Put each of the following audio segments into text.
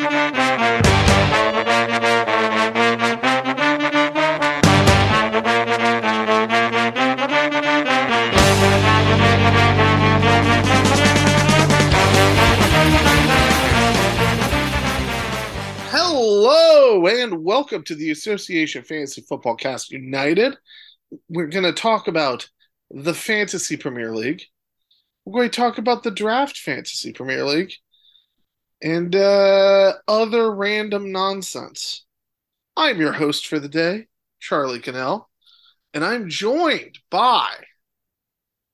Hello and welcome to the Association Fantasy Football Cast United. We're going to talk about the Fantasy Premier League. We're going to talk about the Draft Fantasy Premier League and uh, other random nonsense. I'm your host for the day, Charlie Cannell, and I'm joined by.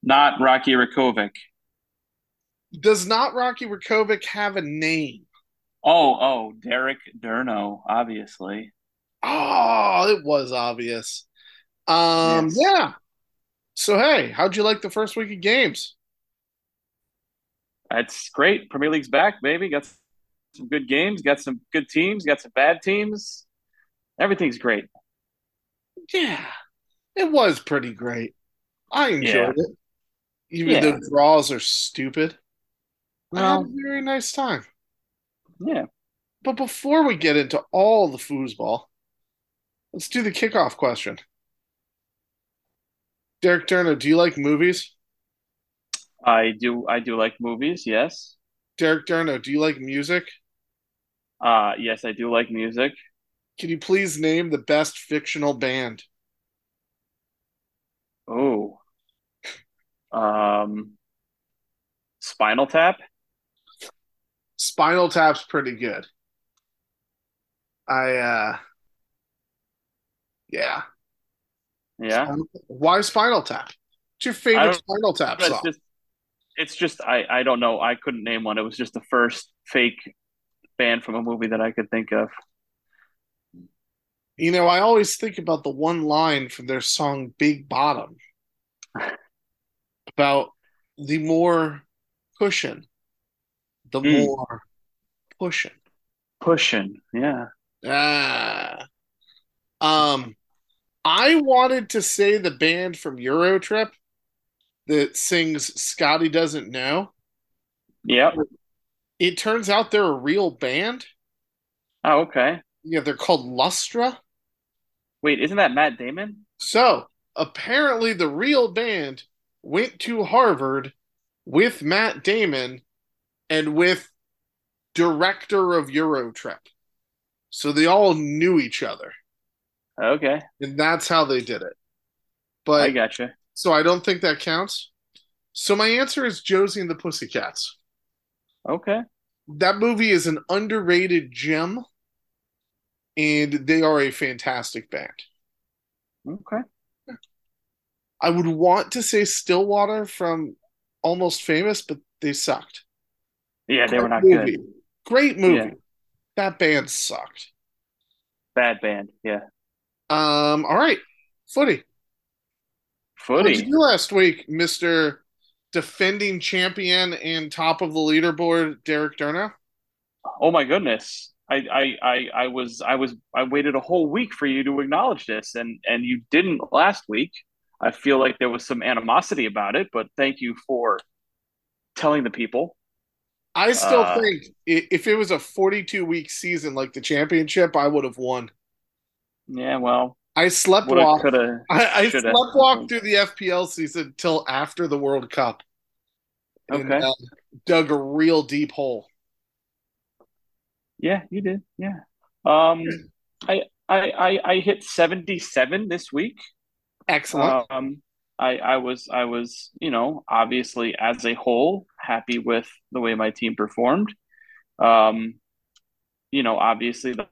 Not Rocky Rakovic. Does not Rocky Rakovic have a name? Oh, oh, Derek Durno, obviously. Oh, it was obvious. Um, Yes. yeah. So hey, how'd you like the first week of games? That's great. Premier League's back, baby. Got some good games, got some good teams, got some bad teams. Everything's great. Yeah, it was pretty great. I enjoyed Yeah. it, even Yeah. though draws are stupid. I had Well, a um, very nice time. yeah. But before we get into all the foosball, let's do the kickoff question. Derek Turner, do you like movies? I do I do like movies, yes. Derek Durno, do you like music? Uh yes, I do like music. Can you please name the best fictional band? Oh. Um Spinal Tap? Spinal Tap's pretty good. I uh yeah. Yeah. Why Spinal Tap? What's your favorite Spinal Tap song? just it's just I I don't know. I couldn't name one. It was just the first fake band from a movie that I could think of. You know, I always think about the one line from their song Big Bottom about the more pushing, the Mm. more pushing. Pushing. Yeah. Ah. Um, I wanted to say the band from Eurotrip that sings Scotty Doesn't Know. Yep. It turns out they're a real band. Oh, okay. Yeah, they're called Lustra. Wait, isn't that Matt Damon? So apparently, the real band went to Harvard with Matt Damon and with director of Eurotrip. So they all knew each other, Okay, and that's how they did it. But I gotcha. So I don't think that counts. So my answer is Josie and the Pussycats. Okay, That movie is an underrated gem, and they are a fantastic band. okay. I would want to say Stillwater from Almost Famous, but they sucked. Yeah, they were not Great good. movie. Great movie. Yeah. That band sucked. Bad band. Yeah, Um, all right. Footy. What did you do last week, Mr. Defending champion and top of the leaderboard, Derek Durno? Oh my goodness. I, I, I, I was, I was, I waited a whole week for you to acknowledge this, and and you didn't last week. I feel like there was some animosity about it, but thank you for telling the people. I still Uh, think if it was a 42 week season like the championship, I would have won. Yeah, well, I slept walk. coulda, I, I slept walk through the FPL season till after the World Cup. And, Okay. uh, dug a real deep hole. Yeah, you did. Yeah. Um, I, I, I, I hit seventy-seven this week. Excellent. Um, I, I was, I was, you know, obviously as a whole, happy with the way my team performed. Um, you know, obviously the,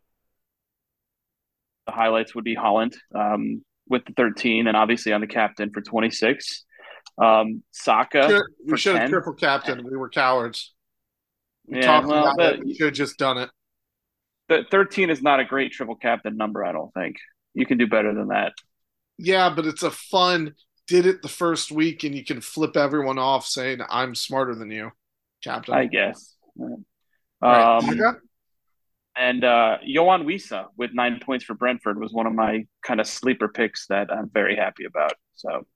the highlights would be Haaland, um, with the 13 and obviously on the captain for 26. Um, Saka we should have triple captain. We were cowards. We Yeah, talked well, about it. We should have just done it. the 13 is not a great triple captain number. I don't think you can do better than that. Yeah, but it's a fun. Did it the first week, and you can flip everyone off saying I'm smarter than you, captain. I guess. Right. And uh, Yoane Wissa with nine points for Brentford was one of my kind of sleeper picks that I'm very happy about. So,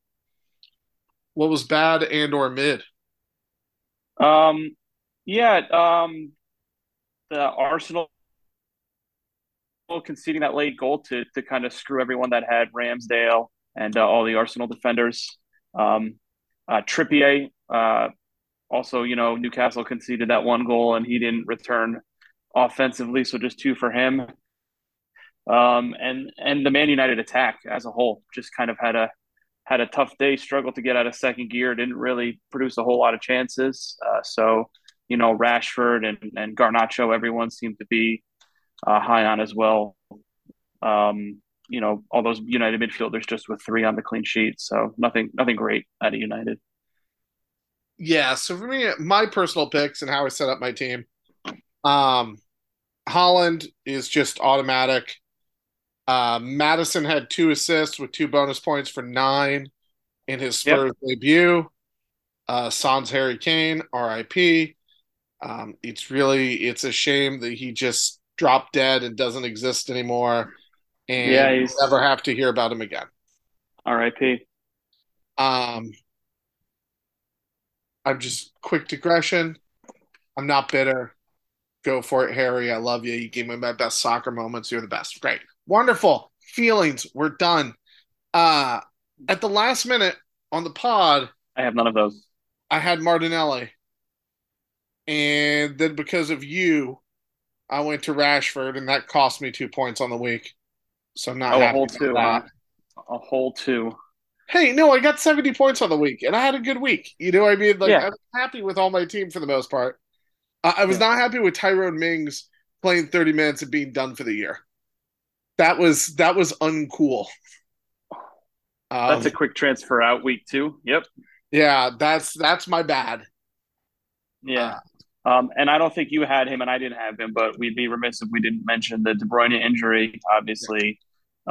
what was bad and or mid? Um, yeah, um, the Arsenal conceding that late goal to to kind of screw everyone that had Ramsdale and uh, all the Arsenal defenders. Um, uh, Trippier, uh, also, you know, Newcastle conceded that one goal and he didn't return offensively, so just two for him. Um, and and the Man United attack as a whole just kind of had a had a tough day, struggled to get out of second gear, didn't really produce a whole lot of chances. Uh, so, you know, Rashford and, and Garnacho, everyone seemed to be uh, high on as well. Um, you know, all those United midfielders just with three on the clean sheet. So nothing, nothing great out of United. Yeah. So for me, my personal picks and how I set up my team, um, Haaland is just automatic. Uh, Maddison had two assists with two bonus points for nine in his Spurs yep. debut. Uh, Sans Harry Kane, RIP. Um, it's really it's a shame that he just dropped dead and doesn't exist anymore. And yeah, he's... never have to hear about him again. R.I.P. Um, I'm just quick digression. I'm not bitter. Go for it, Harry. I love you. You gave me my best soccer moments. You're the best. Great. Wonderful. Feelings. We're done. Uh at the last minute on the pod. I have none of those. I had Martinelli. And then because of you, I went to Rashford, and that cost me two points on the week. So I'm not oh, a whole two. Huh? A whole two. Hey, no, I got 70 points on the week, and I had a good week. You know what I mean? Like, yeah. I'm happy with all my team for the most part. I was yeah. not happy with Tyrone Mings playing 30 minutes and being done for the year. That was that was uncool. Um, that's a quick transfer out week two. Yep. Yeah, that's that's my bad. Yeah. Uh, um, and I don't think you had him, and I didn't have him, but we'd be remiss if we didn't mention the De Bruyne injury. Obviously,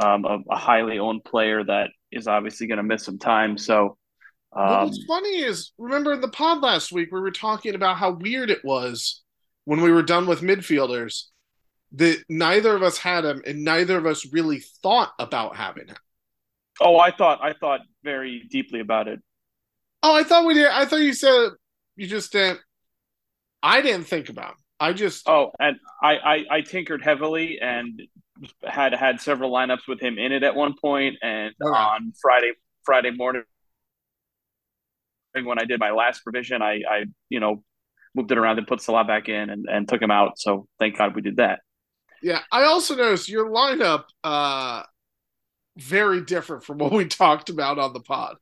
um, a, a, highly owned player that is obviously going to miss some time. So, um, what's funny is, remember in the pod last week we were talking about how weird it was when we were done with midfielders that neither of us had him, and neither of us really thought about having him. Oh, I thought I thought very deeply about it. Oh, I thought we did. I thought you said you just didn't I didn't think about. Him. I just oh, and I, I I tinkered heavily and had had several lineups with him in it at one point, and okay. on Friday Friday morning when I did my last provision, I I you know moved it around and put Salah back in and, and took him out. So thank God we did that. Yeah, I also noticed your lineup uh very different from what we talked about on the pod.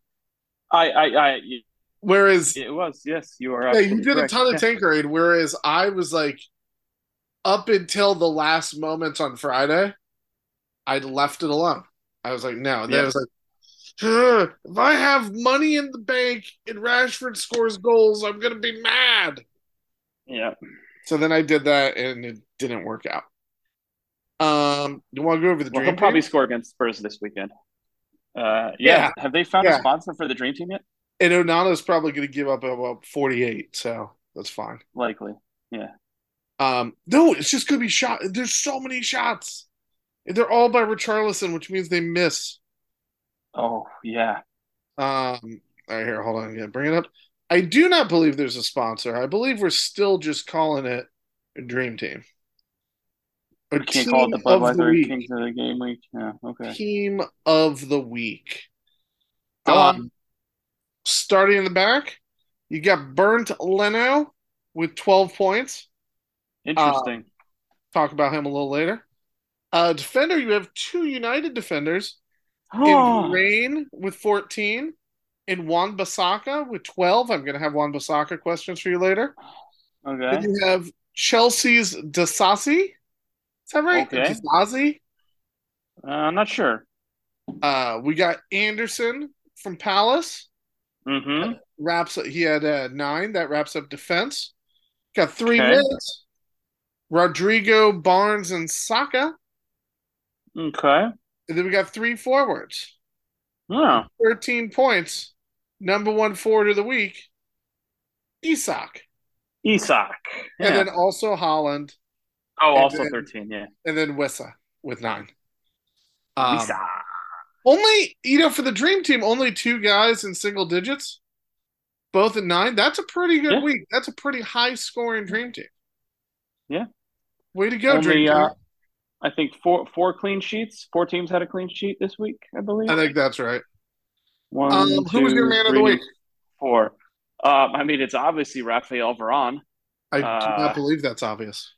I I, I Whereas it was, yes, you are. Yeah, you did correct. a ton of tinkering. Whereas I was like, up until the last moments on Friday, I left it alone. I was like, no. And then I was like, if I have money in the bank and Rashford scores goals, I'm gonna be mad. Yeah. So then I did that, and it didn't work out. Um, you want to go over the well, dream? He'll probably score against Spurs this weekend. Uh, yeah. yeah. Have they found yeah. a sponsor for the dream team yet? And Onana's probably going to give up about 48, so that's fine. Likely, yeah. Um, no, it's just going to be shot. There's so many shots. They're all by Richarlison, which means they miss. Oh, yeah. Um, all right, here, hold on. Yeah, bring it up. I do not believe there's a sponsor. I believe we're still just calling it a dream team. A we can't call it the Budweiser Kings of the Game Week. Yeah, okay. Team of the week. Go um, on starting in the back, you got Bernd Leno with 12 points. Interesting. Uh, talk about him a little later. Uh, defender, you have two United defenders. In Rain with 14 in Wan Bissaka with 12. I'm going to have Wan Bissaka questions for you later. Okay. Then you have Chelsea's Disasi. Is that right? Okay. Disasi? Uh, I'm not sure. Uh, we got Anderson from Palace. Mm-hmm. Wraps. up, He had uh, nine. That wraps up defense. Got three okay. minutes. Rodrigo, Barnes, and Saka. Okay. And then we got three forwards. Yeah. 13 points. Number one forward of the week, Isak. Isak. Yeah. And then also Haaland. oh, also then- 13. Yeah. And then Wissa with nine. Um, Isak. only, you know, for the dream team, only two guys in single digits, both at nine. That's a pretty good Yeah. week. That's a pretty high scoring dream team. Yeah. Way to go, Only, dream team. uh, I think four four clean sheets. Four teams had a clean sheet this week, I believe. I think that's right. One, Um, who was your two, man of the week? Four. Um, I mean, it's obviously Rafael Varane. I do Uh, not believe that's obvious.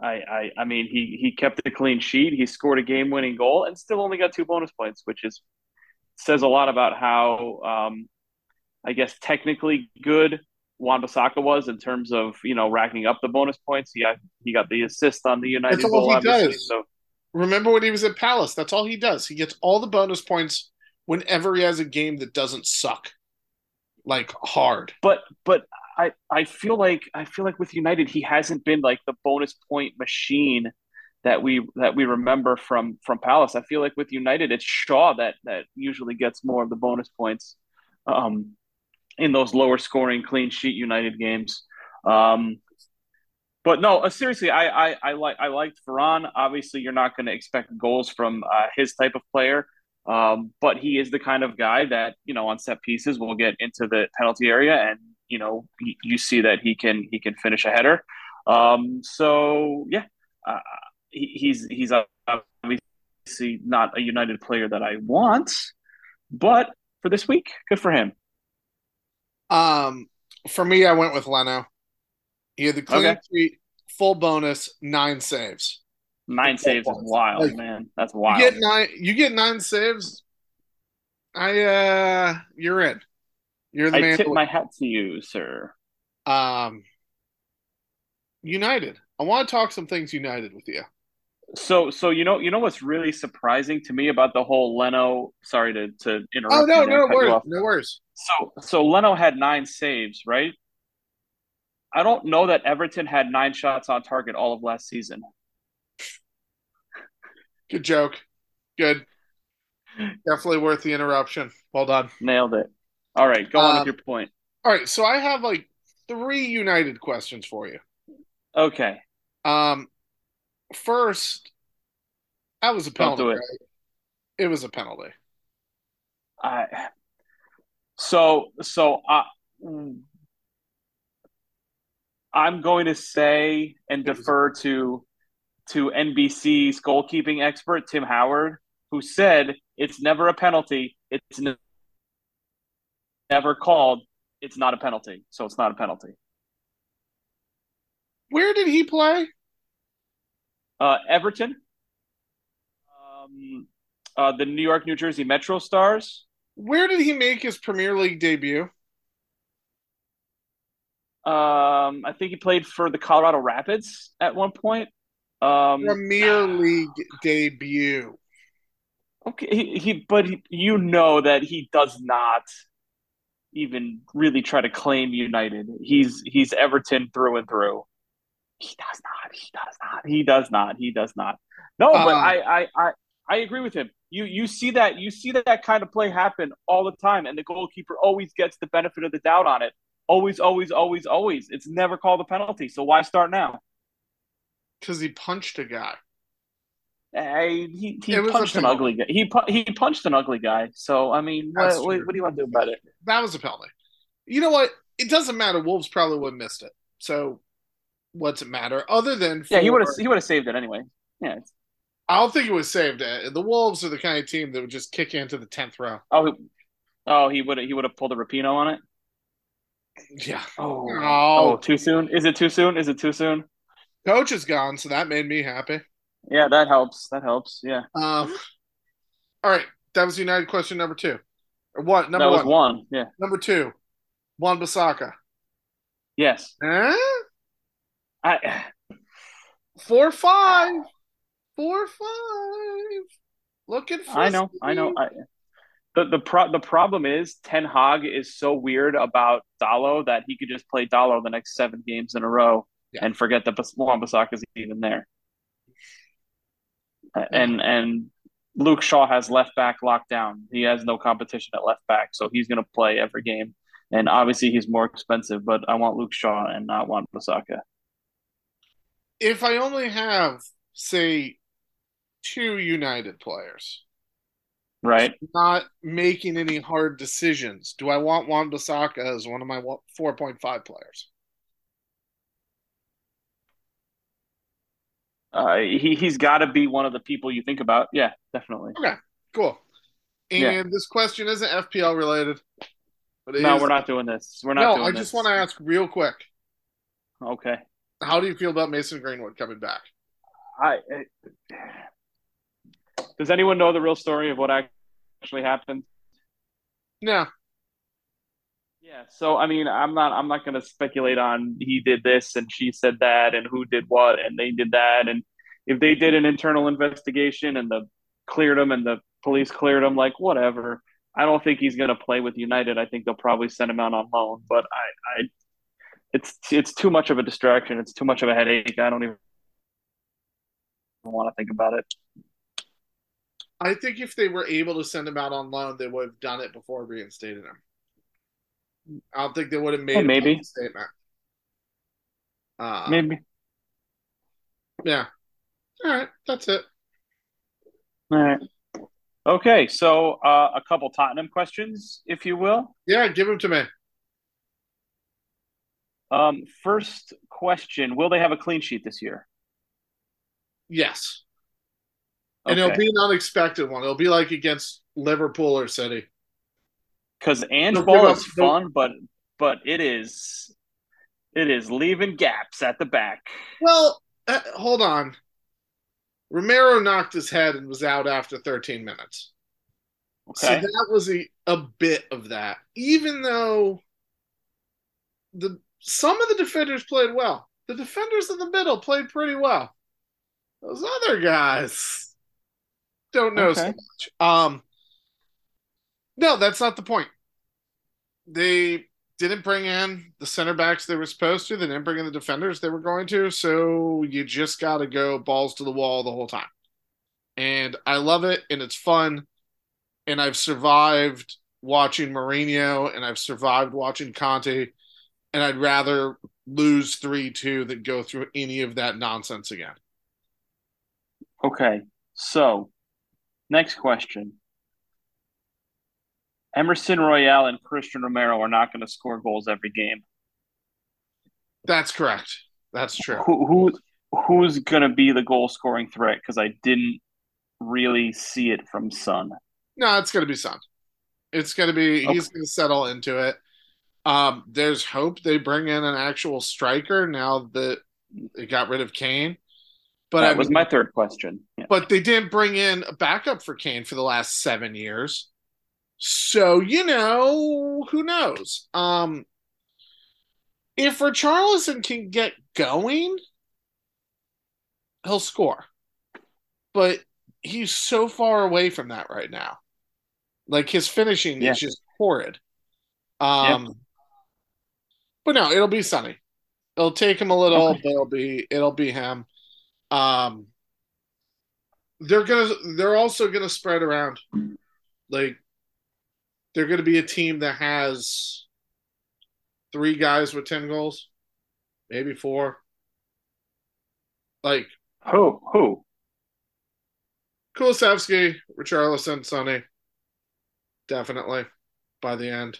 I, I, I mean, he he kept a clean sheet. He scored a game-winning goal and still only got two bonus points, which is says a lot about how, um, I guess, technically good Wan Bissaka was in terms of you know racking up the bonus points. He got he got the assist on the United That's all goal, he does. So Remember when he was at Palace? That's all he does. He gets all the bonus points whenever he has a game that doesn't suck, like hard. but but I I feel like I feel like with United he hasn't been like the bonus point machine that we that we remember from from Palace. I feel like with United it's Shaw that that usually gets more of the bonus points um in those lower scoring clean sheet United games. Um but no, uh, seriously, I, I I like I liked Varane. Obviously, you're not going to expect goals from uh, his type of player, um, but he is the kind of guy that you know on set pieces will get into the penalty area, and you know you, you see that he can he can finish a header. Um, so yeah, uh, he, he's he's obviously not a United player that I want, but for this week, good for him. Um, for me, I went with Leno. He had the clean Okay. sheet, full bonus, nine saves. Nine saves is wild, Like, man. That's wild. You wild. get nine. You get nine saves. I uh, you're in. You're the I man. tip my hat to you, sir. um, United. I want to talk some things United with you. So, so you know, you know what's really surprising to me about the whole Leno. Sorry to to interrupt. Oh no, no worries, no worries. So, so Leno had nine saves, right? I don't know that Everton had nine shots on target all of last season. Good joke. Good. Definitely worth the interruption. Well done. Nailed it. All right, go on Um, with your point. All right, so I have like three United questions for you. Okay, Um, first, that was a penalty. do it. right? It was a penalty. I. So, so I. I'm going to say and defer to to NBC's goalkeeping expert Tim Howard, who said it's never a penalty. It's ne- never called. It's not a penalty, so it's not a penalty. Where did he play? Uh, Everton, um, uh, the New York, New Jersey Metro Stars. Where did he make his Premier League debut? Um, I think he played for the Colorado Rapids at one point. Um, Premier League debut. Okay, he, he but he, you know that he does not even really try to claim United. He's he's Everton through and through. He does not. He does not. He does not. He does not. No, but Uh, I, I I I agree with him. You you see that you see that kind of play happen all the time, and the goalkeeper always gets the benefit of the doubt on it. Always, always, always, always. It's never called a penalty. So why start now? Because he punched a guy. I, he he It was punched an ugly guy. He pu- he punched an ugly guy. So I mean, what, what, what do you want to do about it? That was a penalty. You know what? It doesn't matter. Wolves probably would have missed it. So what's it matter? Other than Yeah, he would have he would have saved it anyway. Yeah. I don't think it was saved. The Wolves are the kind of team that would just kick you into the tenth row. Oh, he- oh, he would he would have pulled a Rapinoe on it. Yeah. Oh, Oh. oh, too soon. Is it too soon? Is it too soon? Coach is gone, so that made me happy. Yeah, that helps. That helps. Yeah, Um, all right, that was United question number two. Or what? Number that was one. one. Yeah. Number two, Wan Bissaka. Yes. Huh? I. Four five. Four five. Looking for I know. I know. I, the the pro- the problem is Ten Hag is so weird about Dalot that he could just play Dalot the next seven games in a row. yeah. and forget that Wan is even there. Yeah. And and Luke Shaw has left back locked down. He has no competition at left back, so he's going to play every game. And obviously, he's more expensive, but I want Luke Shaw and not Wan Bissaka. If I only have, say, two United players, right, not making any hard decisions, do I want Wan Bissaka as one of my four point five players? Uh, he he's got to be one of the people you think about. Yeah, definitely. Okay, cool. And yeah. this question isn't FPL related. But no, is... we're not doing this. We're not. No, I just want to ask real quick. Okay. How do you feel about Mason Greenwood coming back? I. Does anyone know the real story of what actually happened? No. Yeah, so I mean, I'm not I'm not going to speculate on he did this and she said that and who did what and they did that and if they did an internal investigation and the cleared him and the police cleared him, like whatever. I don't think he's going to play with United. I think they'll probably send him out on loan, but I, I, it's it's too much of a distraction. It's too much of a headache. I don't even want to think about it. I think if they were able to send him out on loan, they would have done it before reinstating him. I don't think they would have made well, maybe statement. Uh, maybe. Yeah. All right. That's it. All right. Okay, so uh, a couple Tottenham questions, if you will. Yeah, give them to me. Um, first question: Will they have a clean sheet this year? Yes. Okay. And it'll be an unexpected one. It'll be like against Liverpool or City. Because Ange ball is fun, but but it is it is leaving gaps at the back. Well, uh, hold on. Romero knocked his head and was out after 13 minutes. Okay. So that was a, a bit of that. Even though the some of the defenders played well. The defenders in the middle played pretty well. Those other guys don't know okay. so much. Um no, that's not the point. They didn't bring in the center backs they were supposed to. They didn't bring in the defenders they were going to. So you just got to go balls to the wall the whole time. And I love it and it's fun. And I've survived watching Mourinho and I've survived watching Conte. And I'd rather lose 3 2 than go through any of that nonsense again. Okay. So, next question. Emerson Royal and Christian Romero are not going to score goals every game. That's correct. That's true. Who, who who's going to be the goal scoring threat? Because I didn't really see it from Sun. No, it's going to be Sun. It's going to be okay. he's going to settle into it. Um, there's hope they bring in an actual striker now that they got rid of Kane. But that I was my third question. Yeah. But they didn't bring in a backup for Kane for the last seven years. So, you know, who knows? Um if Richarlison can get going, he'll score. But he's so far away from that right now. Like his finishing yeah. is just horrid. Um but no, it'll be Sonny. It'll take him a little, okay. but it'll be it'll be him. Um they're gonna they're also gonna spread around. Like they're going to be a team that has three guys with 10 goals, maybe four. Like, who? Who? Kulusevski, Richarlison, Sonny. Definitely by the end.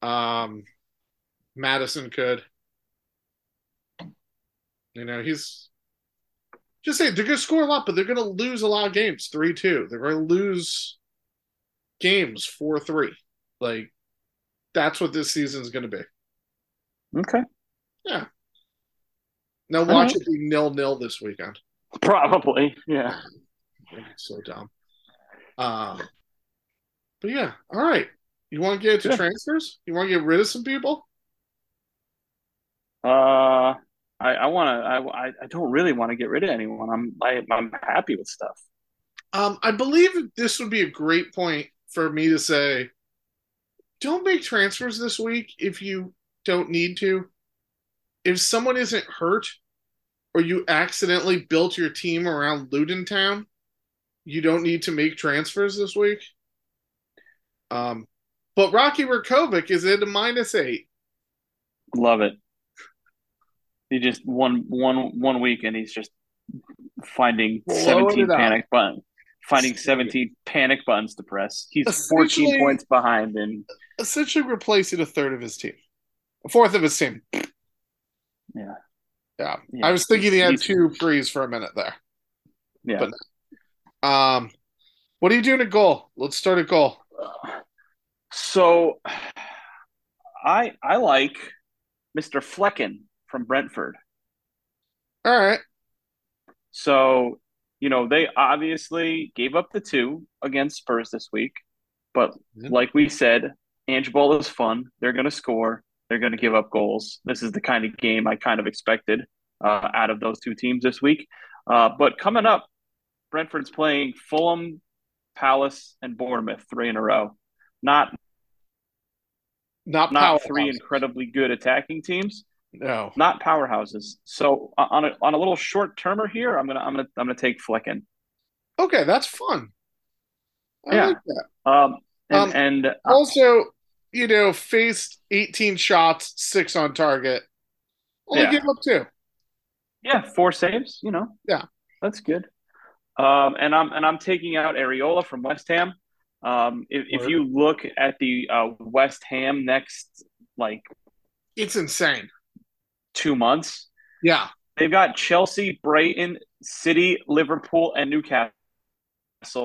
Um, Maddison could. You know, he's just saying they're going to score a lot, but they're going to lose a lot of games 3 2. They're going to lose games 4 3. Like, that's what this season is going to be. Okay. Yeah. Now watch right. it be nil nil this weekend. Probably, yeah. so dumb. Um, but yeah, all right. You want to get into yeah. transfers? You want to get rid of some people? Uh, I I want to. I I don't really want to get rid of anyone. I'm I, I'm happy with stuff. Um, I believe this would be a great point for me to say, don't make transfers this week if you don't need to. if someone isn't hurt or you accidentally built your team around Luton Town, you don't need to make transfers this week. Um, but Rocky Rakovic is at a minus eight. Love it. He just one one one week and he's just finding Blowing seventeen panic button, finding seventeen panic buttons to press. He's fourteen points behind, and Essentially replacing a third of his team, a fourth of his team. yeah, Yeah, Yeah, I was thinking he had two frees for a minute there. yeah. But- Um, what are you doing at goal? Let's start at goal. So, I I like Mr. Flekken from Brentford. All right. So, you know, they obviously gave up the two against Spurs this week, but Yeah. like we said, Ange Ball is fun. They're going to score. They're going to give up goals. This is the kind of game I kind of expected uh, out of those two teams this week. Uh, but coming up, Brentford's playing Fulham, Palace, and Bournemouth three in a row. Not Not not three incredibly good attacking teams, No. not powerhouses. So uh, on a on a little short termer here, I'm gonna I'm gonna I'm gonna take Flekken. Okay, that's fun. I Yeah. like that. Um, and, Um, and uh, Also, you know, faced 18 shots, six on target. Only Yeah. gave up two. yeah, four saves. You know, Yeah. that's good. Um, and I'm and I'm taking out Areola from West Ham. Um, if, if you look at the uh, West Ham next like It's insane. Two months, Yeah. they've got Chelsea, Brighton, City, Liverpool, and Newcastle.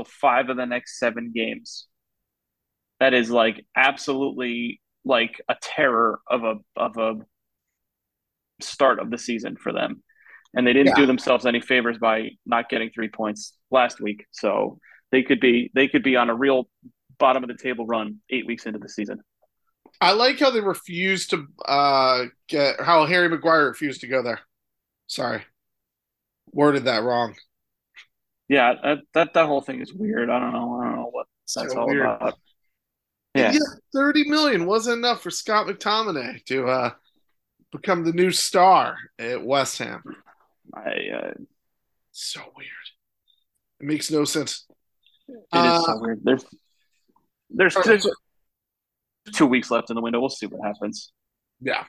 Five of the next seven games. That is like absolutely like a terror of a of a start of the season for them. And they didn't Yeah. do themselves any favors by not getting three points last week. So they could be they could be on a real bottom of the table run eight weeks into the season. I like how they refused to uh get how Harry Maguire refused to go there. Sorry. Worded that wrong. Yeah, that that, that whole thing is weird. I don't know. I don't know what So that's all weird. about. Yeah. Yeah. 30 million wasn't enough for Scott McTominay to uh become the new star at West Ham. I uh, So weird. It makes no sense. It is Uh, so weird. There's there's, there's so- two weeks left in the window. We'll see what happens. Yeah.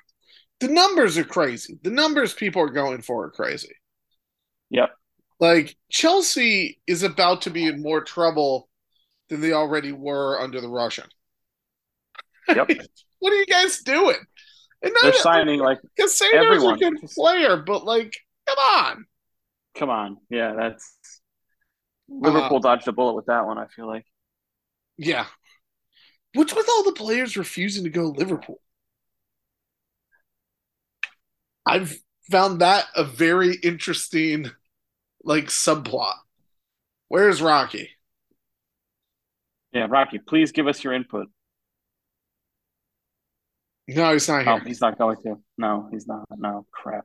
The numbers are crazy. The numbers people are going for are crazy. Yep. Like Chelsea is about to be in more trouble than they already were under the Russian. Yep. what are you guys doing? And They're not signing like, Caicedo's everyone. a good player, but like, come on. come on, yeah, that's Uh, Liverpool dodged a bullet with that one. I feel like. Yeah. What's with all the players refusing to go Liverpool? I've found that a very interesting like subplot. Where's Rocky? Yeah, Rocky, please give us your input. No, he's not No, here. Oh, he's not going to. No, he's not. No, crap.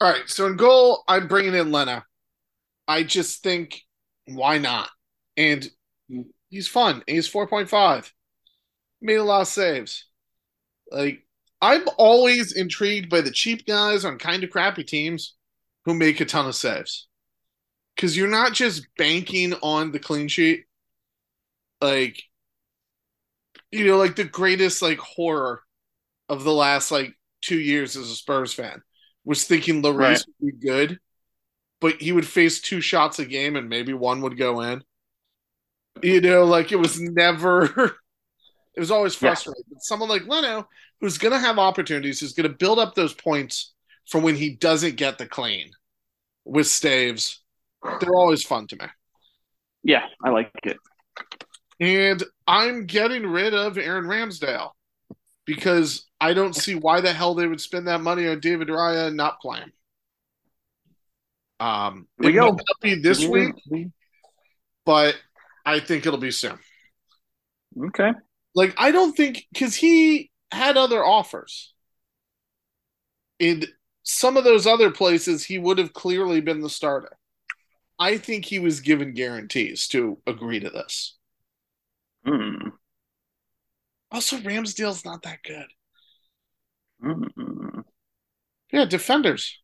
All right, so in goal, I'm bringing in Leno. I just think why not? And hmm. he's fun. He's 4.5. Made a lot of saves. Like I'm always intrigued by the cheap guys on kind of crappy teams who make a ton of saves. Cuz you're not just banking on the clean sheet. Like you know, like the greatest like horror of the last like 2 years as a Spurs fan was thinking Lloris Right. would be good, but he would face two shots a game and maybe one would go in. You know, like it was never, it was always frustrating. But someone like Leno, who's going to have opportunities, who's going to build up those points for when he doesn't get the clean with staves, they're always fun to me. Yeah, I like it. And I'm getting rid of Aaron Ramsdale because I don't see why the hell they would spend that money on David Raya and not play him. Um, Here we go. be this week, but I think it'll be soon. Okay. Like I don't think because he had other offers. In some of those other places, he would have clearly been the starter. I think he was given guarantees to agree to this. Hmm. Also, Ramsdale's not that good. Hmm. Yeah, defenders.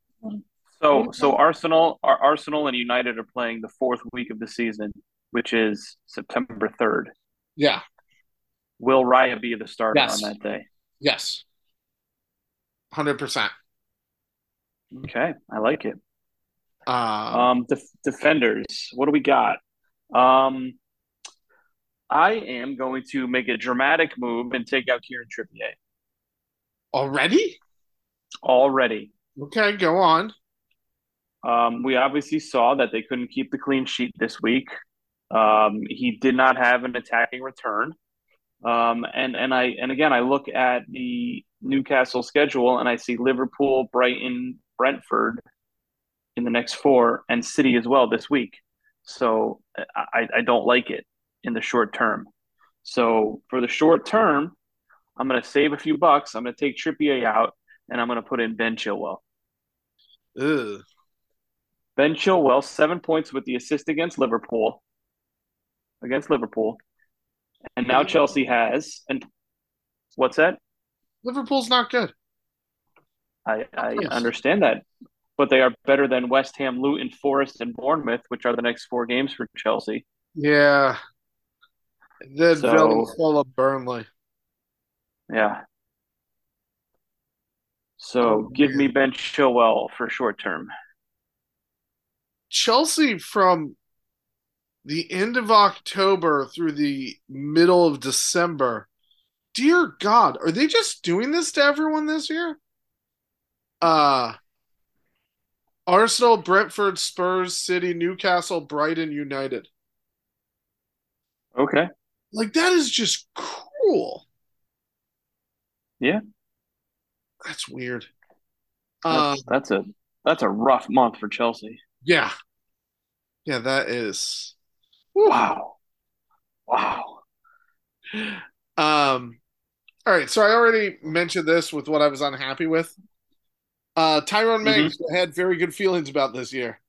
So so Arsenal, our Arsenal and United are playing the fourth week of the season, which is September third. Yeah. Will Raya be the starter Yes. on that day? Yes. Hundred percent. Okay, I like it. Um, Um, def- defenders. What do we got? Um, I am going to make a dramatic move and take out Kieran Trippier already? already. Okay, go on. Um, we obviously saw that they couldn't keep the clean sheet this week. Um, he did not have an attacking return. Um, and and I and again I look at the Newcastle schedule and I see Liverpool, Brighton, Brentford in the next four, and City as well this week. So I, I don't like it in the short term. So for the short term, I'm going to save a few bucks. I'm going to take Trippier out, and I'm going to put in Ben Chilwell. Ugh. Ben Chilwell, seven points with the assist against Liverpool. Against Liverpool. And now Chelsea has and what's that? Liverpool's not good. I, I understand that. But they are better than West Ham, Luton, Forest, and Bournemouth, which are the next four games for Chelsea. Yeah. Then So- Villa full of Burnley. Yeah. So Oh, give man. me Ben Chilwell for short term. Chelsea from the end of October through the middle of December. Dear God, are they just doing this to everyone this year? Uh Arsenal, Brentford, Spurs, City, Newcastle, Brighton, United. Okay. Like that is just cruel. Yeah. That's weird. That's, Um that's a that's a rough month for Chelsea. yeah. Yeah, that is Wow. Wow. Um, all right, so I already mentioned this with what I was unhappy with. Uh, Tyrone Mings I had very good feelings about this year.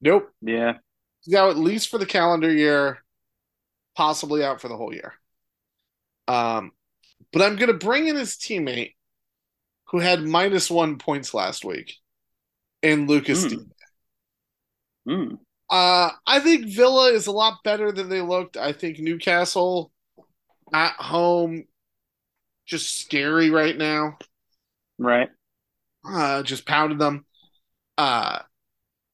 Nope, Yeah. out at least for the calendar year, possibly out for the whole year. Um, but I'm going to bring in his teammate who had minus one points last week, and Lucas. Hmm. Mm. Uh, I think Villa is a lot better than they looked. I think Newcastle at home just scary right now. Right. Uh, just pounded them. Uh,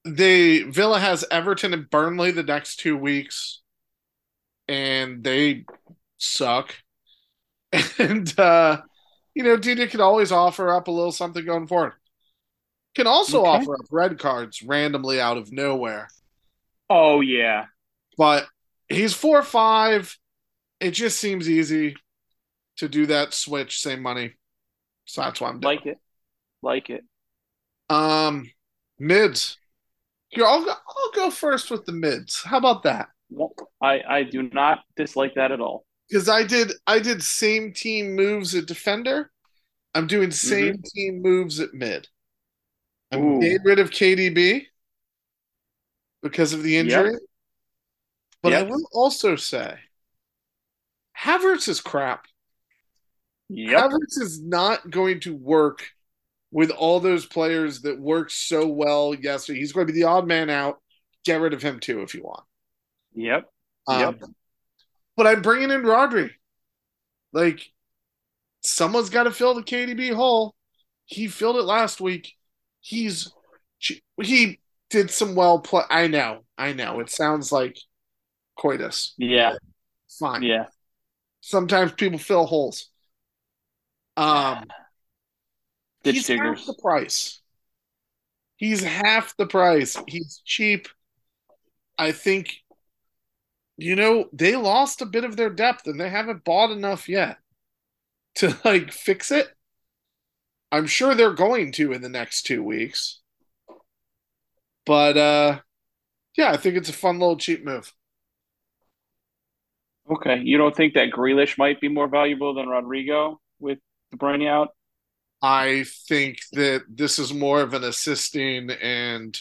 they Villa has Everton and Burnley the next two weeks, and they suck. And uh, you know, Digne can always offer up a little something going forward. Can also Okay. offer up red cards randomly out of nowhere. Oh yeah. but he's four five. It just seems easy to do that switch, same money. So that's why I'm doing. Like it. Like it. Um, mids. Here, I'll go, I'll go first with the mids. How about that? I I do not dislike that at all. Because I did I did same team moves at defender. I'm doing same team moves at mid. I'm Ooh. getting rid of KDB because of the injury. But I will also say Havertz is crap. Yep. Havertz is not going to work with all those players that worked so well yesterday. He's going to be the odd man out. Get rid of him too if you want. Yep. Um, Yep. But I'm bringing in Rodri. Like, someone's got to fill the KDB hole. He filled it last week. He's he did some well play. I know, I know. It sounds like coitus. Yeah. Fine. Yeah. Sometimes people fill holes. Um, Ditch he's diggers. half the price. He's half the price. He's cheap. I think, you know, they lost a bit of their depth and they haven't bought enough yet to like fix it. I'm sure they're going to in the next two weeks. But uh yeah, I think it's a fun little cheap move. Okay. You don't think that Grealish might be more valuable than Rodrigo with De Bruyne out? I think that this is more of an assisting and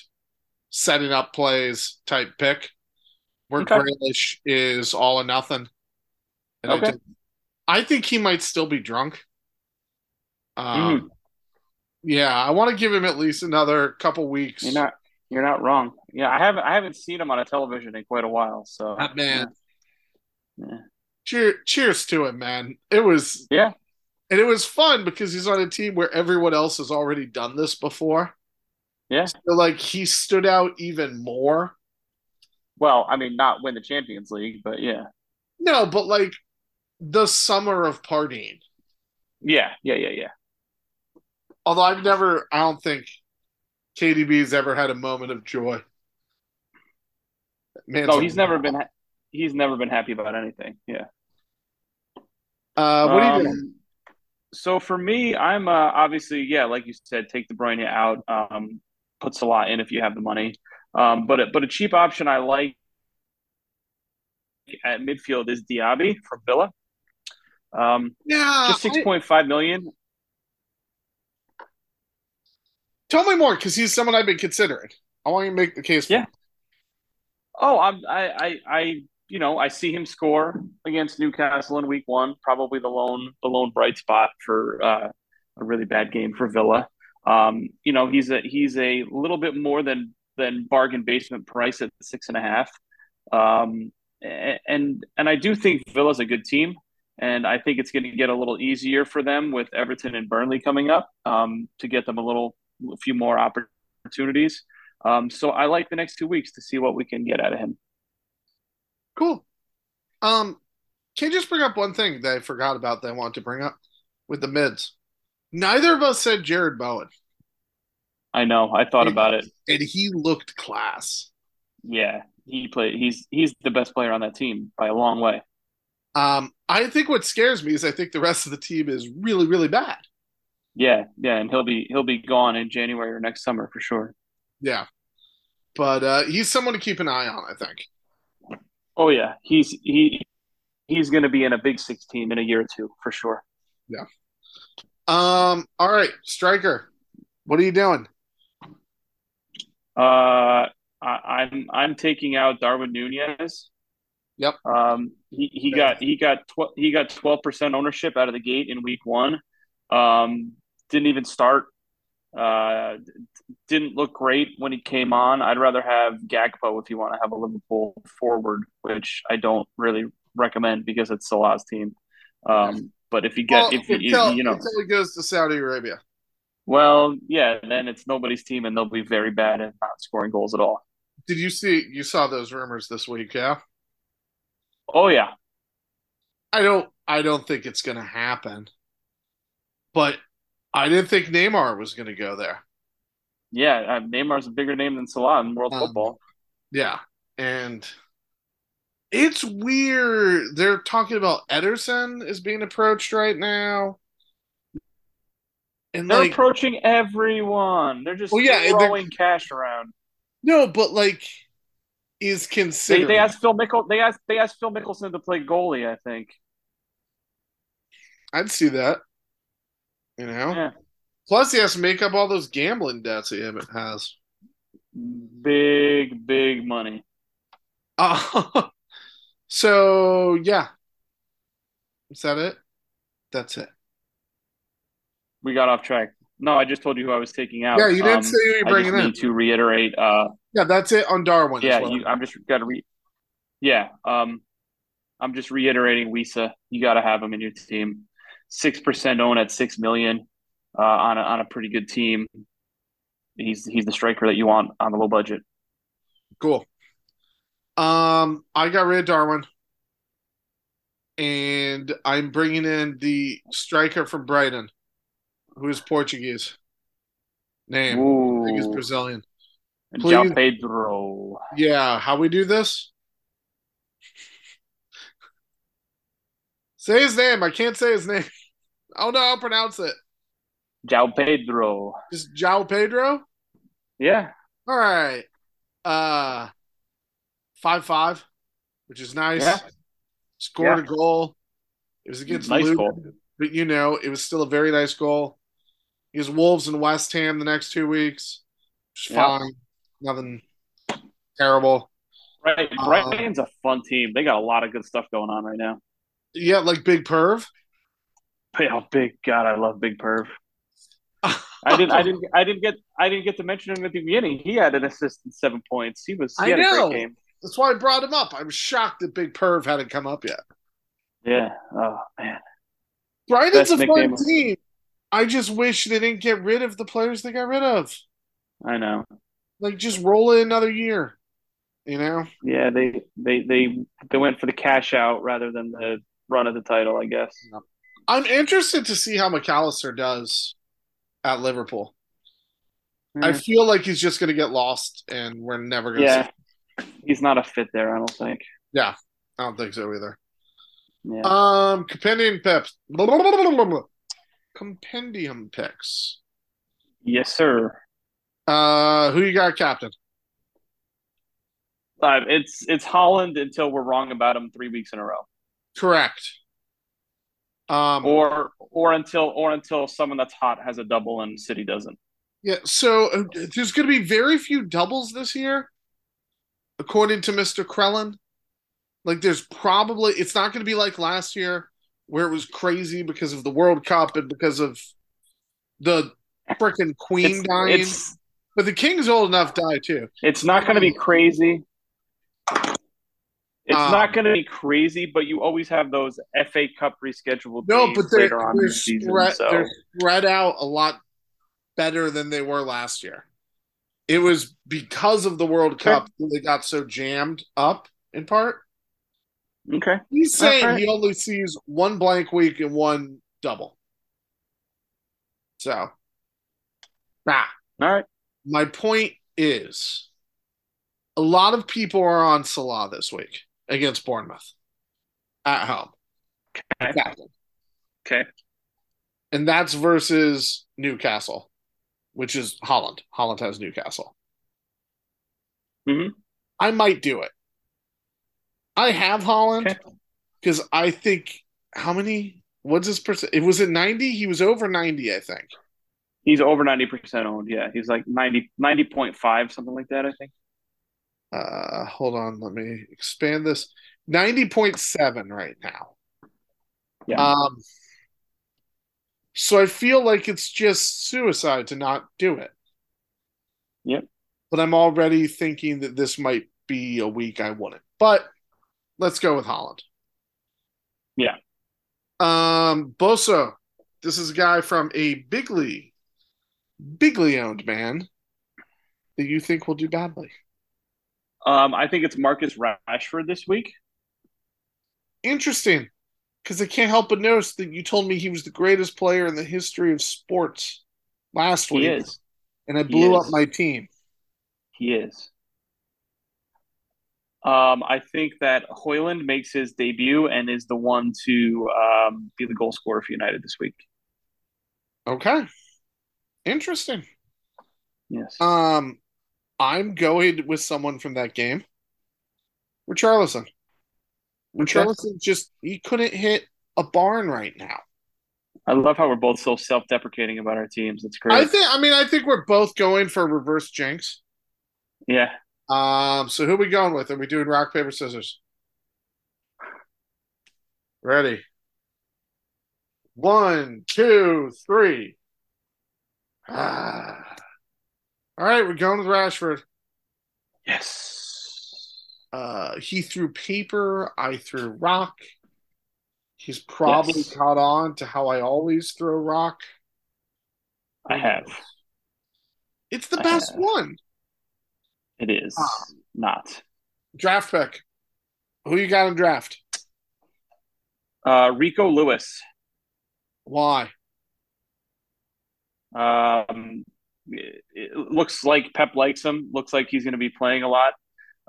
setting up plays type pick, where Okay. Grealish is all or nothing. And I, Okay. think, I think he might still be drunk. Um, Yeah, I want to give him at least another couple weeks. You're not you're not wrong. Yeah, I haven't I haven't seen him on a television in quite a while. So That man. Yeah. Cheer, cheers to him, man. It was Yeah. and it was fun because he's on a team where everyone else has already done this before. Yeah. So like he stood out even more. Well, I mean, not win the Champions League, but yeah, No, but like the summer of partying. yeah, yeah, yeah, yeah. Although I've never, I don't think KDB's ever had a moment of joy. Man, No, he's never been. ha- He's never been happy about anything. Yeah. Uh, what are you Um, doing? So for me, I'm uh, obviously yeah, like you said, take De Bruyne out, um, puts a lot in if you have the money. Um, but a, but a cheap option I like at midfield is Diaby from Villa. Um, Yeah, just six point five million. Tell me more because he's someone I've been considering. I want you to make the case. Yeah. Oh, I'm I, I I you know I see him score against Newcastle in Week One. Probably the lone the lone bright spot for uh, a really bad game for Villa. Um, you know he's a he's a little bit more than than bargain basement price at six and a half. Um, and and I do think Villa's a good team, and I think it's going to get a little easier for them with Everton and Burnley coming up um, to get them a little a few more opportunities. Um, so I like the next two weeks to see what we can get out of him. Cool. Um, can you just bring up one thing that I forgot about that I want to bring up with the mids? Neither of us said Jarrod Bowen, I know. I thought about it. and he looked class. Yeah, he played. He's he's the best player on that team by a long way. Um, I think what scares me is I think the rest of the team is really, really bad. Yeah, yeah, and he'll be he'll be gone in January or next summer for sure. Yeah. But uh, he's someone to keep an eye on, I think. Oh yeah, he's he he's going to be in a big six team in a year or two for sure. Yeah. Um, all right, striker. What are you doing? Uh, I, I'm I'm taking out Darwin Nunez. Yep. Um, he, he got he got tw- he got twelve percent ownership out of the gate in week one. Um, didn't even start. Uh, didn't look great when he came on. I'd rather have Gakpo if you want to have a Liverpool forward, which I don't really recommend because it's Salah's team. Um, but if you get Well, if you, until, you know until he goes to Saudi Arabia. well, yeah, then it's nobody's team and they'll be very bad at not scoring goals at all. Did you see? You saw those rumors this week, yeah? Oh yeah, I don't. I don't think it's going to happen. But I didn't think Neymar was going to go there. yeah. Uh, Neymar's a bigger name than Salah in world Um, football. Yeah, and it's weird. They're talking about Ederson is being approached right now, and They're like approaching everyone. They're just Well, yeah, throwing cash around. no, but like is They, considered. they asked Phil Mickel. They asked they asked Phil Mickelson to play goalie. I think. I'd see that. You know. Yeah. Plus, he has to make up all those gambling debts he has. Big big money. Uh, so yeah, is that it? That's it. We got off track. No, I just told you who I was taking out. Yeah, you didn't Um, say who you're I bringing just in. need to reiterate. Uh, Yeah, that's it on Darwin. yeah, well. you, I'm just got to re. Yeah, um, I'm just reiterating. Wissa, you got to have him in your team. Six percent own at six million uh, on a, on a pretty good team. He's he's the striker that you want on a low budget. Cool. Um, I got rid of Darwin, and I'm bringing in the striker from Brighton, who is Portuguese. Name, I think he's Ooh, Brazilian. and please. João Pedro. Yeah, how we do this? Say his name. I can't say his name. Oh no, I'll pronounce it. João Pedro. Just João Pedro. Yeah, All right. Uh, five five, which is nice. Yeah. Scored Yeah. a goal. It was against Nice Luton, goal. but you know it was still a very nice goal. He has Wolves and West Ham the next two weeks. Which is Yeah. fine. Nothing terrible. right. Uh, Brighton's a fun team. They got a lot of good stuff going on right now. Yeah, like Big Perv. Oh, big God, I love Big Perv. I didn't. I didn't. I didn't get. I didn't get to mention him at the beginning. He had an assist and seven points. He was. He I had a know. great game. That's why I brought him up. I was shocked that Big Perv hadn't come up yet. Yeah. Oh man. Brighton's Best a fun team. I just wish they didn't get rid of the players they got rid of. I know. Like, just roll it another year. You know? Yeah. They. They. They. They went for the cash out rather than the run of the title. I guess. I'm interested to see how Mac Allister does at Liverpool. I feel like he's just going to get lost, and we're never going to. Yeah. He's not a fit there. I don't think. Yeah, I don't think so either. Yeah. Um, compendium picks. Compendium picks. yes, sir. Uh, who you got, captain? Uh, it's it's Haaland until we're wrong about him three weeks in a row, Correct. Um, or or until or until someone that's hot has a double and City doesn't. yeah. So uh, there's going to be very few doubles this year, according to Mister Crellin. Like, there's probably it's not going to be like last year where it was crazy because of the World Cup and because of the freaking Queen It's, dying. it's but the King's old enough to die too. it's not going to be crazy. It's Um, not going to be crazy, but you always have those FA Cup rescheduled No, but they're, they're, the season. spread, So they're spread out a lot better than they were last year. It was because of the World. Cup that they got so jammed up in part. okay, He's saying Alright. he only sees one blank week and one double. So, nah, all right. my point is a lot of people are on Salah this week against Bournemouth at home. Okay. Okay. and that's versus Newcastle, which is Haaland. Haaland has Newcastle. Mhm. I might do it. I have Haaland Okay. because I think how many? What's his percent? It was it ninety. He was over ninety, I think. He's over ninety percent owned. Yeah, he's like 90 90.5, something like that. I think. Uh, hold on, let me expand this. Ninety point seven right now. Yeah. Um. So I feel like it's just suicide to not do it. Yep. But I'm already thinking that this might be a week I wouldn't. But let's go with Haaland. Yeah. Um, Boso. This is a guy from a bigly, bigly owned man that you think will do badly. Um, I think it's Marcus Rashford this week. Interesting, because I can't help but notice that you told me he was the greatest player in the history of sports last He week, is. and I blew up my team. He is. Um, I think that Højlund makes his debut and is the one to um, be the goal scorer for United this week. Okay, interesting. Yes. Um, I'm going with someone from that game. Richarlison. Okay. Richarlison just he couldn't hit a barn right now. I love how we're both so self-deprecating about our teams. It's great. I think. I mean, I think we're both going for reverse jinx. yeah. Um, so who are we going with? Are we doing rock, paper, scissors? Ready. One, two, three. Ah. All right, we're going with Rashford. Yes. Uh, he threw paper, I threw rock. He's probably Yes. caught on to how I always throw rock. I have. It's the I best have. one. It is Ah. not. Draft pick. Who you got in draft? Uh, Rico Lewis. Why? Um, it, looks like Pep likes him. Looks like he's going to be playing a lot.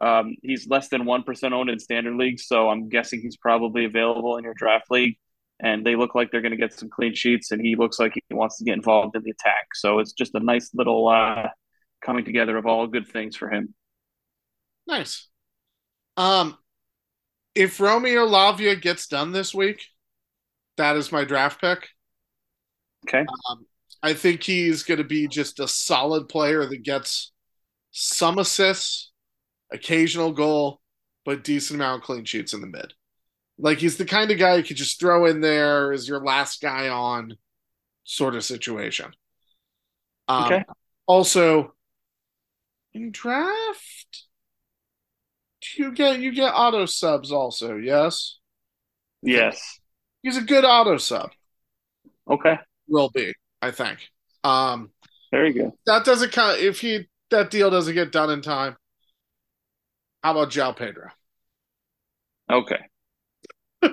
Um, he's less than one percent owned in standard leagues, so I'm guessing he's probably available in your draft league. And they look like they're going to get some clean sheets, and he looks like he wants to get involved in the attack. So it's just a nice little uh, coming together of all good things for him. Nice. Um, if Romeo Lavia gets done this week, that is my draft pick. Okay. Um, I think he's going to be just a solid player that gets some assists, occasional goal, but decent amount of clean sheets in the mid. Like he's the kind of guy you could just throw in there as your last guy on sort of situation. Um, Okay. Also, in draft, do you get you get auto subs also? Yes, Yes. he's a good auto sub. Okay. Will be, I think. Um, Very good. that doesn't count if he that deal doesn't get done in time. How about João Pedro? Okay.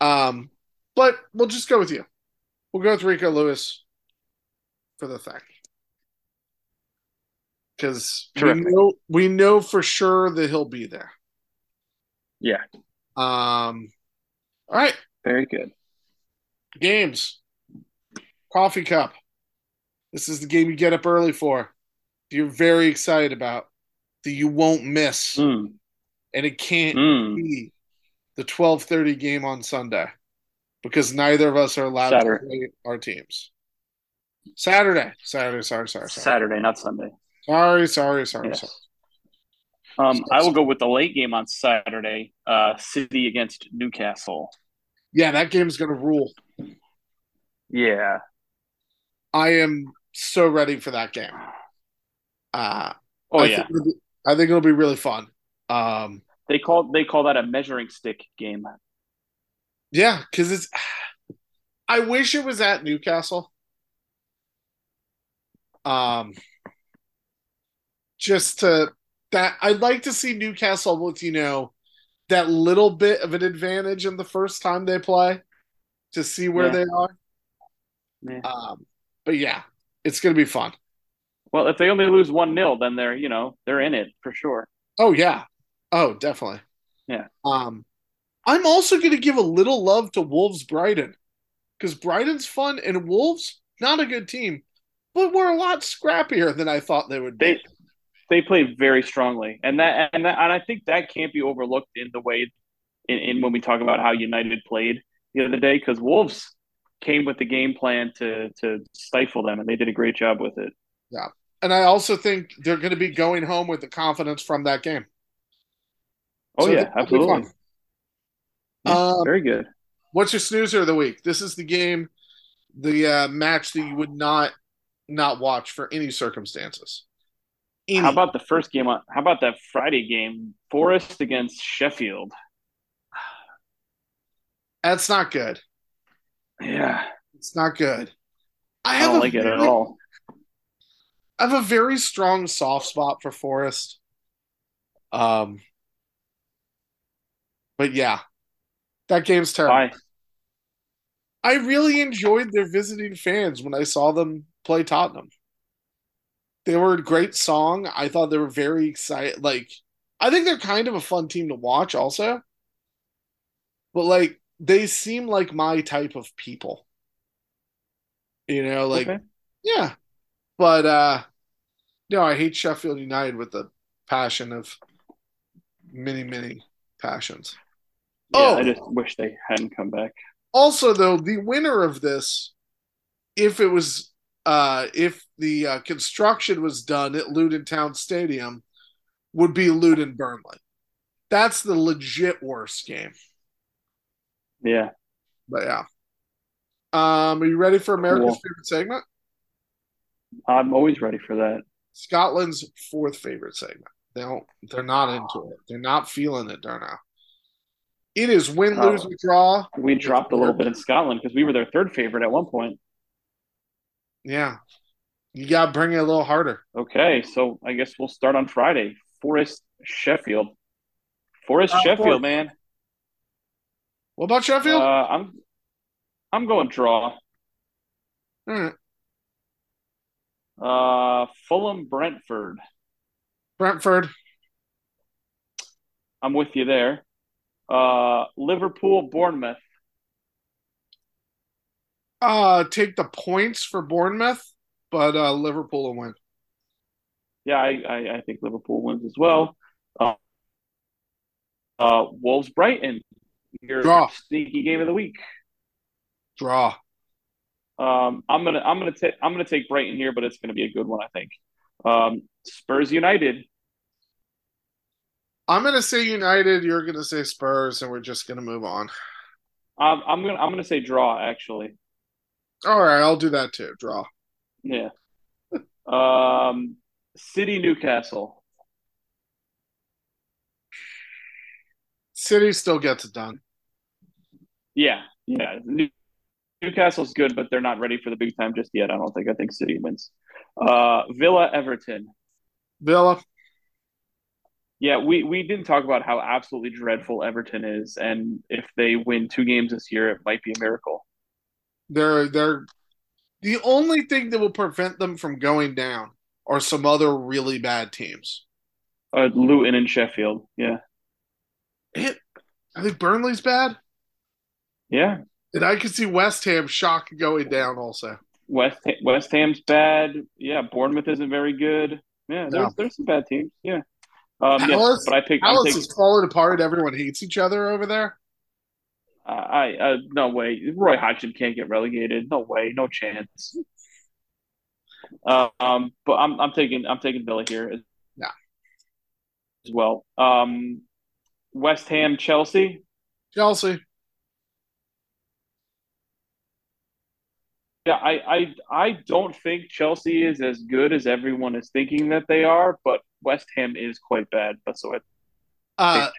Um, but we'll just go with you. We'll go with Rico Lewis for the thing. Because we know we know for sure that he'll be there. Yeah. Um all right, Very good. games. Coffee cup. This is the game you get up early for. You're very excited about. That you won't miss. Mm. And it can't Mm. be the 12:30 game on Sunday because neither of us are allowed Saturday. to play our teams. Saturday, Saturday, sorry, sorry, sorry, Saturday, not Sunday. sorry, sorry, sorry, Yes. sorry. Um, I will go with the late game on Saturday. Uh, City against Newcastle. Yeah, that game's gonna rule. Yeah. I am so ready for that game. Uh, Oh I yeah. think it'll be, I think it'll be really fun. Um, They call they call that a measuring stick game. yeah, because it's. I wish it was at Newcastle. Um, just to that I'd like to see Newcastle with you know that little bit of an advantage in the first time they play to see where Yeah. they are. Yeah. Um, but yeah, it's gonna be fun. Well, if they only lose one 0 then they're you know they're in it for sure. Oh yeah. Oh, definitely. Yeah. Um, I'm also gonna give a little love to Wolves Brighton because Brighton's fun and Wolves not a good team, but we're a lot scrappier than I thought they would be. They they play very strongly, and that and that, and I think that can't be overlooked in the way in, in when we talk about how United played the other day because Wolves came with the game plan to to stifle them, and they did a great job with it. Yeah, and I also think they're going to be going home with the confidence from that game. Oh So yeah, absolutely. Yeah, Um, very good. What's your snoozer of the week? This is the game, the uh, match that you would not not watch for any circumstances. Any. How about the first game on? How about that Friday game, Forest against Sheffield? That's not good. Yeah, It's not good. I I have don't like it at all. I have a very strong soft spot for Forest. Um, but yeah, that game's terrible. Why? I really enjoyed their visiting fans when I saw them play Tottenham. They were a great song. I thought they were very excited. Like, I think they're kind of a fun team to watch, also. But like, they seem like my type of people. You know, like, Okay. yeah. But uh no, I hate Sheffield United with the passion of many, many passions. Yeah, Oh. I just wish they hadn't come back. Also, though, the winner of this, if it was, uh, if the uh, construction was done at Luton Town Stadium, would be Luton Burnley. That's the legit worst game. Yeah. But yeah. Um, are you ready for America's Cool. favorite segment? I'm always ready for that. Scotland's fourth favorite segment. They don't. They're not into it. They're not feeling it, Darnell. It is win, Oh. lose, or draw. We dropped a little bit in Scotland because we were their third favorite at one point. Yeah, you got to bring it a little harder. Okay, so I guess we'll start on Friday. Forest Sheffield. Forest Uh, Sheffield, Forest. man. What about Sheffield? Uh, I'm I'm going draw. All right. Uh, Fulham Brentford. Brentford. I'm with you there. Uh, Liverpool Bournemouth. Uh, take the points for Bournemouth, but uh, Liverpool will win. Yeah, I, I, I think Liverpool wins as well. Uh, uh, Wolves Brighton. Your Draw. sneaky game of the week. Draw. Um, I'm gonna I'm gonna take I'm gonna take Brighton here, but it's gonna be a good one, I think. Um, Spurs United. I'm gonna say United. You're gonna say Spurs, and we're just gonna move on. Um, I'm gonna I'm gonna say draw actually. All right, I'll do that too. Draw. Yeah. Um, City Newcastle. City still gets it done. Yeah, yeah. New- Newcastle's good, but they're not ready for the big time just yet. I don't think. I think City wins. Uh, Villa Everton. Villa. Yeah, we we didn't talk about how absolutely dreadful Everton is, and if they win two games this year, it might be a miracle. They're they're the only thing that will prevent them from going down are some other really bad teams. Uh, Luton and Sheffield. Yeah, It, I think Burnley's bad, yeah. and I could see West Ham shock going down also. West West Ham's bad. Yeah, Bournemouth isn't very good. Yeah, there's No. there's some bad teams. Yeah. Um, yes, but I picked. Alice taking, is falling apart. Everyone hates each other over there. I, I uh, no way. Roy Hodgson can't get relegated. No way. No chance. Uh, um, but I'm I'm taking I'm taking Villa here as, Yeah. as well. Um, West Ham Chelsea. Chelsea. Yeah, I, I I don't think Chelsea is as good as everyone is thinking that they are, but West Ham is quite bad. But so it, Uh,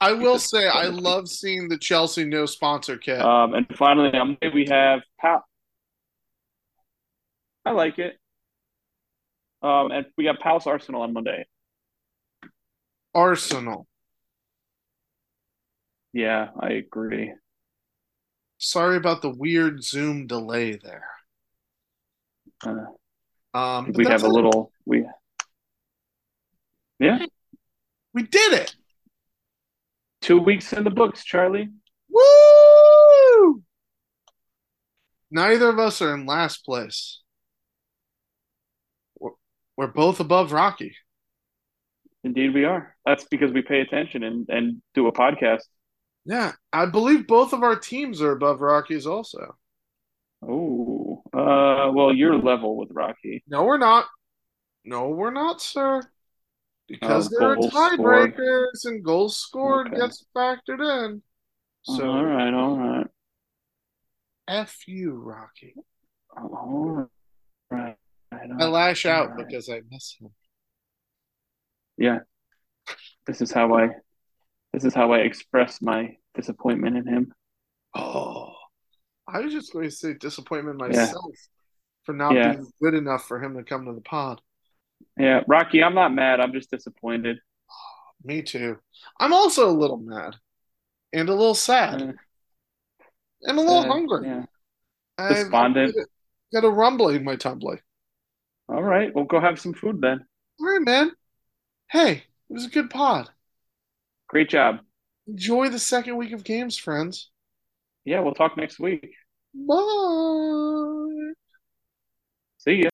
I will say I love seeing the Chelsea no sponsor kit. um, and finally Monday we have Pal. I like it. Um, and we got Palace Arsenal on Monday. Arsenal. Yeah, I agree. Sorry about the weird Zoom delay there. Uh, Um, we have a little we. Yeah, We did it. two weeks in the books, Charlie. Woo! Neither of us are in last place. We're, we're both above Rocky. Indeed, we are. That's because we pay attention and and do a podcast. Yeah, I believe both of our teams are above Rockies also. Oh, uh, well, you're level with Rocky. No, we're not. No, we're not, sir. Because Oh, there are tiebreakers and goals scored Okay. gets factored in. So all right, all right, F you, Rocky. all right. I lash all out right. because I miss him. Yeah, this is how I, this is how I express my disappointment in him. Oh, I was just going to say disappointment Yeah. myself for not Yeah. being good enough for him to come to the pod. Yeah, Rocky, I'm not mad. I'm just disappointed. Me too. I'm also a little mad and a little sad Uh, and a little sad, hungry. Yeah. I've Despondent. got a- got a rumbling in my tummy. All right, we'll go have some food then. All right, man. Hey, it was a good pod. Great job. Enjoy the second week of games, friends. Yeah, we'll talk next week. Bye. See ya.